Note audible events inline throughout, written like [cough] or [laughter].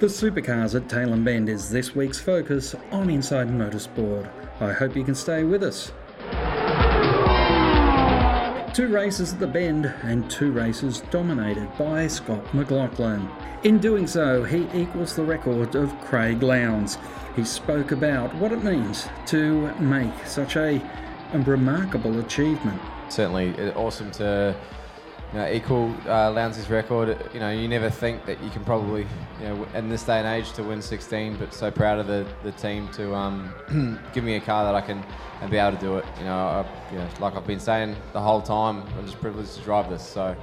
The supercars at Tailem Bend is this week's focus on Inside Motorsport. I hope you can stay with us. Two races at the Bend and two races dominated by Scott McLaughlin. In doing so, he equals the record of Craig Lowndes. He spoke about what it means to make such a, a remarkable achievement. Certainly uh, awesome to you know, equal uh, Lowndes' record. You know, you never think that you can probably, you know, in this day and age to win 16, but so proud of the, the team to um, [clears throat] give me a car that I can and be able to do it. You know, I, you know, like I've been saying the whole time, I'm just privileged to drive this. So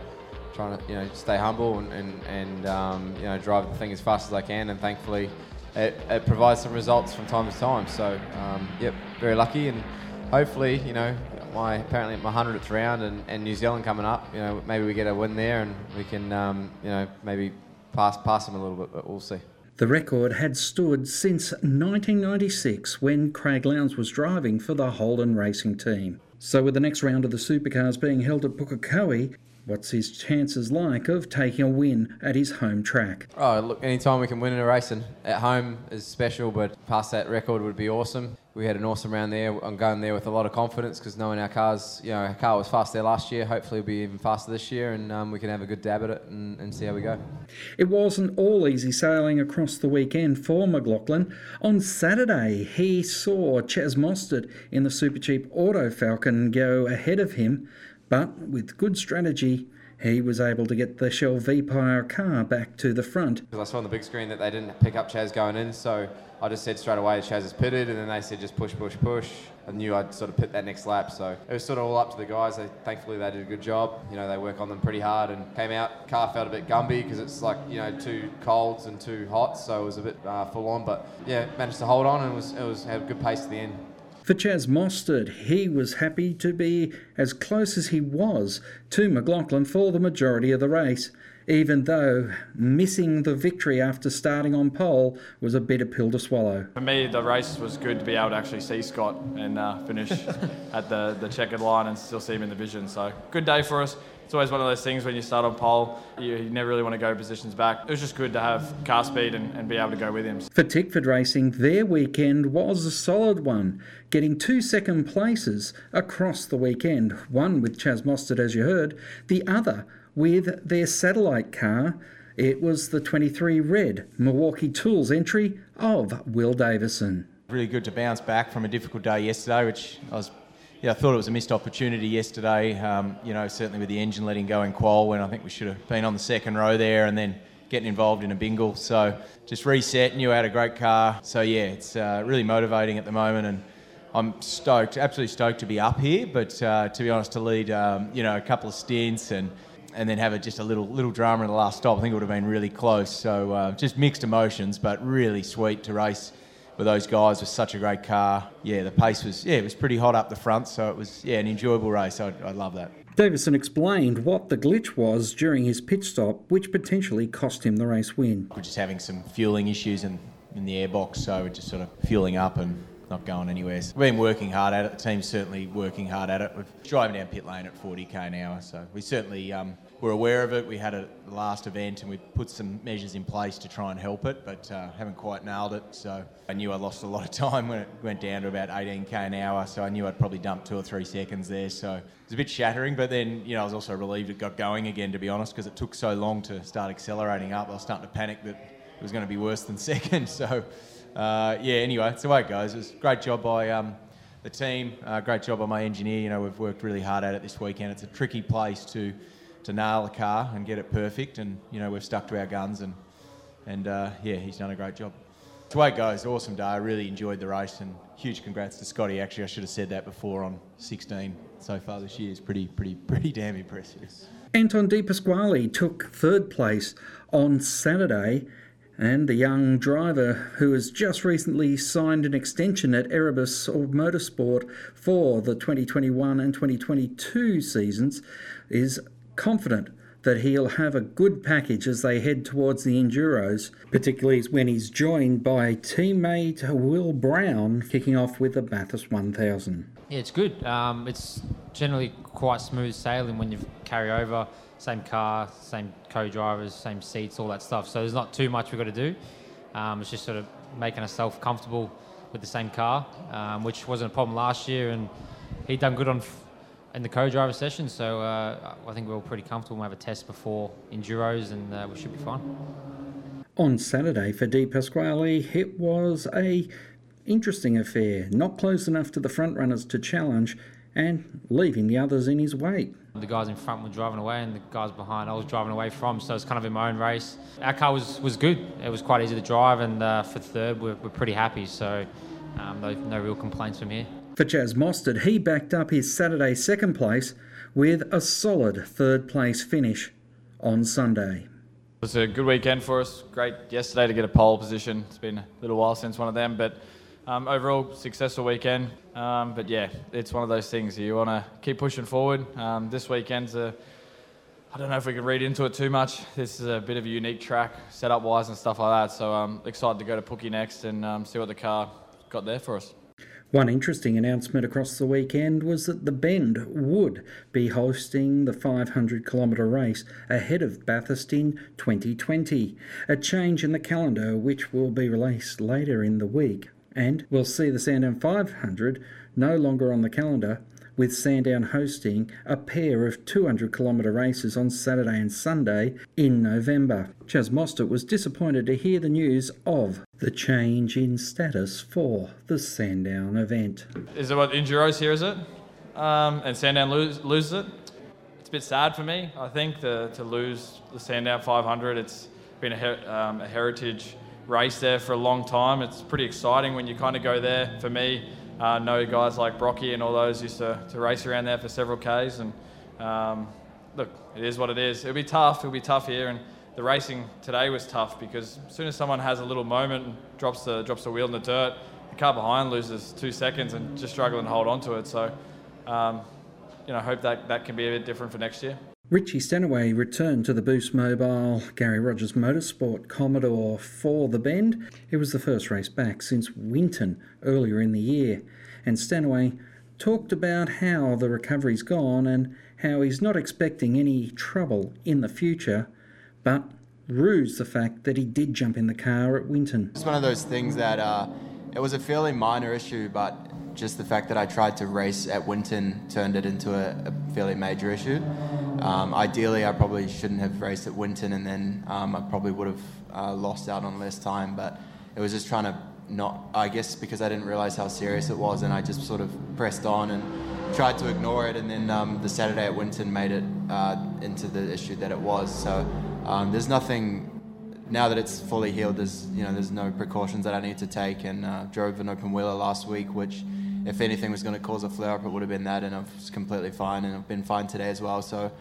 trying to, you know, stay humble and, and, and um, you know, drive the thing as fast as I can. And thankfully, it, it provides some results from time to time. So, um, yep, very lucky. And hopefully, you know, my apparently my hundredth round and, and New Zealand coming up. You know, maybe we get a win there and we can, um, you know, maybe pass pass them a little bit, but we'll see. The record had stood since 1996 when Craig Lowndes was driving for the Holden Racing team. So, with the next round of the supercars being held at Pukekohe, what's his chances like of taking a win at his home track? Oh, look, anytime we can win in a race and at home is special, but past that record would be awesome we had an awesome round there. I'm going there with a lot of confidence because knowing our cars, you know, our car was fast there last year. Hopefully, it'll be even faster this year, and um, we can have a good dab at it and, and, see how we go. It wasn't all easy sailing across the weekend for McLaughlin. On Saturday, he saw Chaz Mostert in the Supercheap Auto Falcon go ahead of him, but with good strategy, he was able to get the Shell V-Power car back to the front. I saw on the big screen that they didn't pick up Chaz going in, so I just said straight away Chaz is pitted, and then they said just push, push, push. I knew I'd sort of pit that next lap, so it was sort of all up to the guys. They, thankfully, they did a good job. You know, they work on them pretty hard and came out. Car felt a bit gumby because it's like you know two colds and two hot, so it was a bit uh, full on. But yeah, managed to hold on and was it was had a good pace to the end. For Chaz Mostert, he was happy to be as close as he was to McLaughlin for the majority of the race, even though missing the victory after starting on pole was a bitter pill to swallow. For me, the race was good to be able to actually see Scott and uh, finish [laughs] at the, the checkered line and still see him in the vision. So, good day for us it's always one of those things when you start on pole, you, you, never really want to go positions back. It was just good to have car speed and, and be able to go with him. For Tickford Racing, their weekend was a solid one, getting two second places across the weekend. One with Chaz Mostert, as you heard, the other with their satellite car. It was the 23 Red Milwaukee Tools entry of Will Davison. Really good to bounce back from a difficult day yesterday, which I was yeah, I thought it was a missed opportunity yesterday. Um, you know, certainly with the engine letting go in qual when I think we should have been on the second row there and then getting involved in a bingle. So just reset, knew I had a great car. So yeah, it's uh, really motivating at the moment and I'm stoked, absolutely stoked to be up here. But uh, to be honest, to lead, um, you know, a couple of stints and and then have a, just a little little drama in the last stop, I think it would have been really close. So uh, just mixed emotions, but really sweet to race with those guys with such a great car. Yeah, the pace was yeah, it was pretty hot up the front, so it was yeah an enjoyable race. I, I love that. Davison explained what the glitch was during his pit stop, which potentially cost him the race win. We're just having some fueling issues in, in the airbox, so we're just sort of fueling up and not going anywhere. So we've been working hard at it. The team's certainly working hard at it. We're driving down pit lane at 40k an hour, so we certainly um, we're aware of it. We had a last event and we put some measures in place to try and help it, but uh, haven't quite nailed it. So I knew I lost a lot of time when it went down to about 18k an hour. So I knew I'd probably dump two or three seconds there. So it was a bit shattering, but then you know I was also relieved it got going again. To be honest, because it took so long to start accelerating up, I was starting to panic that it was going to be worse than [laughs] second. So uh, yeah, anyway, it's the way it goes. It was great job by. Um, the team, uh, great job by my engineer. You know, we've worked really hard at it this weekend. It's a tricky place to to nail a car and get it perfect. And you know we've stuck to our guns, and and uh, yeah, he's done a great job. It's the way it goes. Awesome day. I really enjoyed the race, and huge congrats to Scotty. Actually, I should have said that before on 16 so far this year. is pretty pretty [laughs] pretty damn impressive. Anton De Pasquale took third place on Saturday. And the young driver who has just recently signed an extension at Erebus Motorsport for the 2021 and 2022 seasons is confident that he'll have a good package as they head towards the Enduros, particularly when he's joined by teammate Will Brown kicking off with the Bathurst 1000. Yeah, it's good. Um, it's generally quite smooth sailing when you carry over. Same car, same co drivers, same seats, all that stuff. So there's not too much we've got to do. Um, it's just sort of making ourselves comfortable with the same car, um, which wasn't a problem last year, and he'd done good on f- in the co-driver session. So uh, I think we're all pretty comfortable. We'll have a test before enduros, and uh, we should be fine. On Saturday for De Pasquale, it was a interesting affair, not close enough to the front runners to challenge, and leaving the others in his wake. The guys in front were driving away, and the guys behind I was driving away from. So it's kind of in my own race. Our car was, was good. It was quite easy to drive, and uh, for third, we're, we're pretty happy. So um, no, no real complaints from here. For Chaz Mostert, he backed up his Saturday second place with a solid third place finish on Sunday. It was a good weekend for us. Great yesterday to get a pole position. It's been a little while since one of them, but um, overall successful weekend. Um, but yeah, it's one of those things you want to keep pushing forward. Um, this weekend's a I don't know if we can read into it too much. This is a bit of a unique track, setup wise and stuff like that. So I'm excited to go to Pookie next and um, see what the car got there for us. One interesting announcement across the weekend was that the Bend would be hosting the 500 kilometre race ahead of Bathurst in 2020, a change in the calendar which will be released later in the week. And we'll see the Sandown 500 no longer on the calendar with Sandown hosting a pair of 200 kilometre races on Saturday and Sunday in November. Chaz Mostert was disappointed to hear the news of the change in status for the Sandown event. Is it what Enduros here, is it? Um, and Sandown lose, loses it? It's a bit sad for me, I think, the, to lose the Sandown 500. It's been a, her, um, a heritage race there for a long time. It's pretty exciting when you kind of go there. For me, uh, know guys like Brocky and all those used to, to race around there for several Ks. And um, look, it is what it is. It'll be tough. It'll be tough here. And the racing today was tough because as soon as someone has a little moment and drops the, drops the wheel in the dirt, the car behind loses two seconds and just struggling to hold on to it. So, um, you know, hope that, that can be a bit different for next year. Richie Stanaway returned to the Boost Mobile Garry Rogers Motorsport Commodore for the Bend. It was the first race back since Winton earlier in the year, and Stanaway talked about how the recovery's gone and how he's not expecting any trouble in the future, but rues the fact that he did jump in the car at Winton. It's one of those things that uh, it was a fairly minor issue, but just the fact that I tried to race at Winton turned it into a, a fairly major issue. Um, ideally, I probably shouldn't have raced at Winton, and then um, I probably would have uh, lost out on less time. But it was just trying to not, I guess, because I didn't realize how serious it was, and I just sort of pressed on and tried to ignore it. And then um, the Saturday at Winton made it uh, into the issue that it was. So um, there's nothing now that it's fully healed. There's you know there's no precautions that I need to take, and uh, drove an open wheeler last week, which if anything was going to cause a flare up, it would have been that, and I was completely fine, and I've been fine today as well. So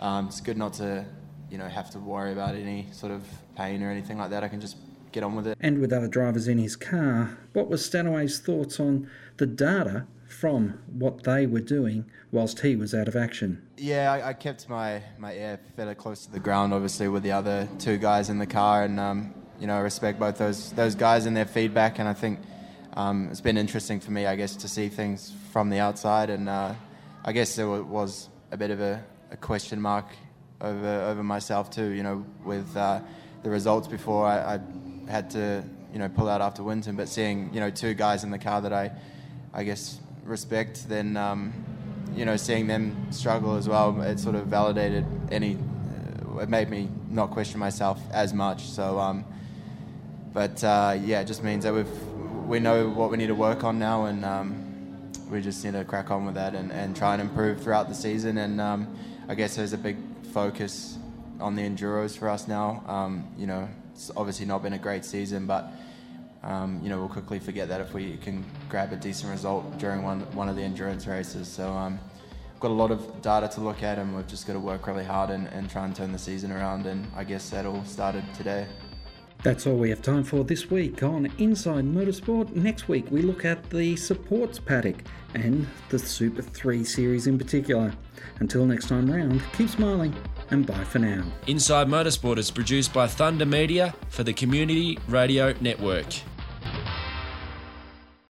um, it's good not to, you know, have to worry about any sort of pain or anything like that. I can just get on with it. And with other drivers in his car, what was Stanaway's thoughts on the data from what they were doing whilst he was out of action? Yeah, I, I kept my, my ear fairly close to the ground, obviously, with the other two guys in the car, and um, you know, I respect both those those guys and their feedback, and I think um, it's been interesting for me, I guess, to see things from the outside, and uh, I guess there was a bit of a, a, question mark over over myself too. You know, with uh, the results before I, I, had to you know pull out after Winton, but seeing you know two guys in the car that I I guess respect, then um, you know seeing them struggle as well, it sort of validated any. Uh, it made me not question myself as much. So. Um, but uh, yeah, it just means that we've we know what we need to work on now, and um, we just need to crack on with that and, and try and improve throughout the season. And um, I guess there's a big focus on the enduros for us now. Um, you know, it's obviously not been a great season, but um, you know we'll quickly forget that if we can grab a decent result during one one of the endurance races. So. Um, got a lot of data to look at, and we've just got to work really hard and, and try and turn the season around. And I guess that all started today. That's all we have time for this week on Inside Motorsport. Next week, we look at the supports paddock and the Super 3 series in particular. Until next time round, keep smiling and bye for now. Inside Motorsport is produced by Thunder Media for the Community Radio Network.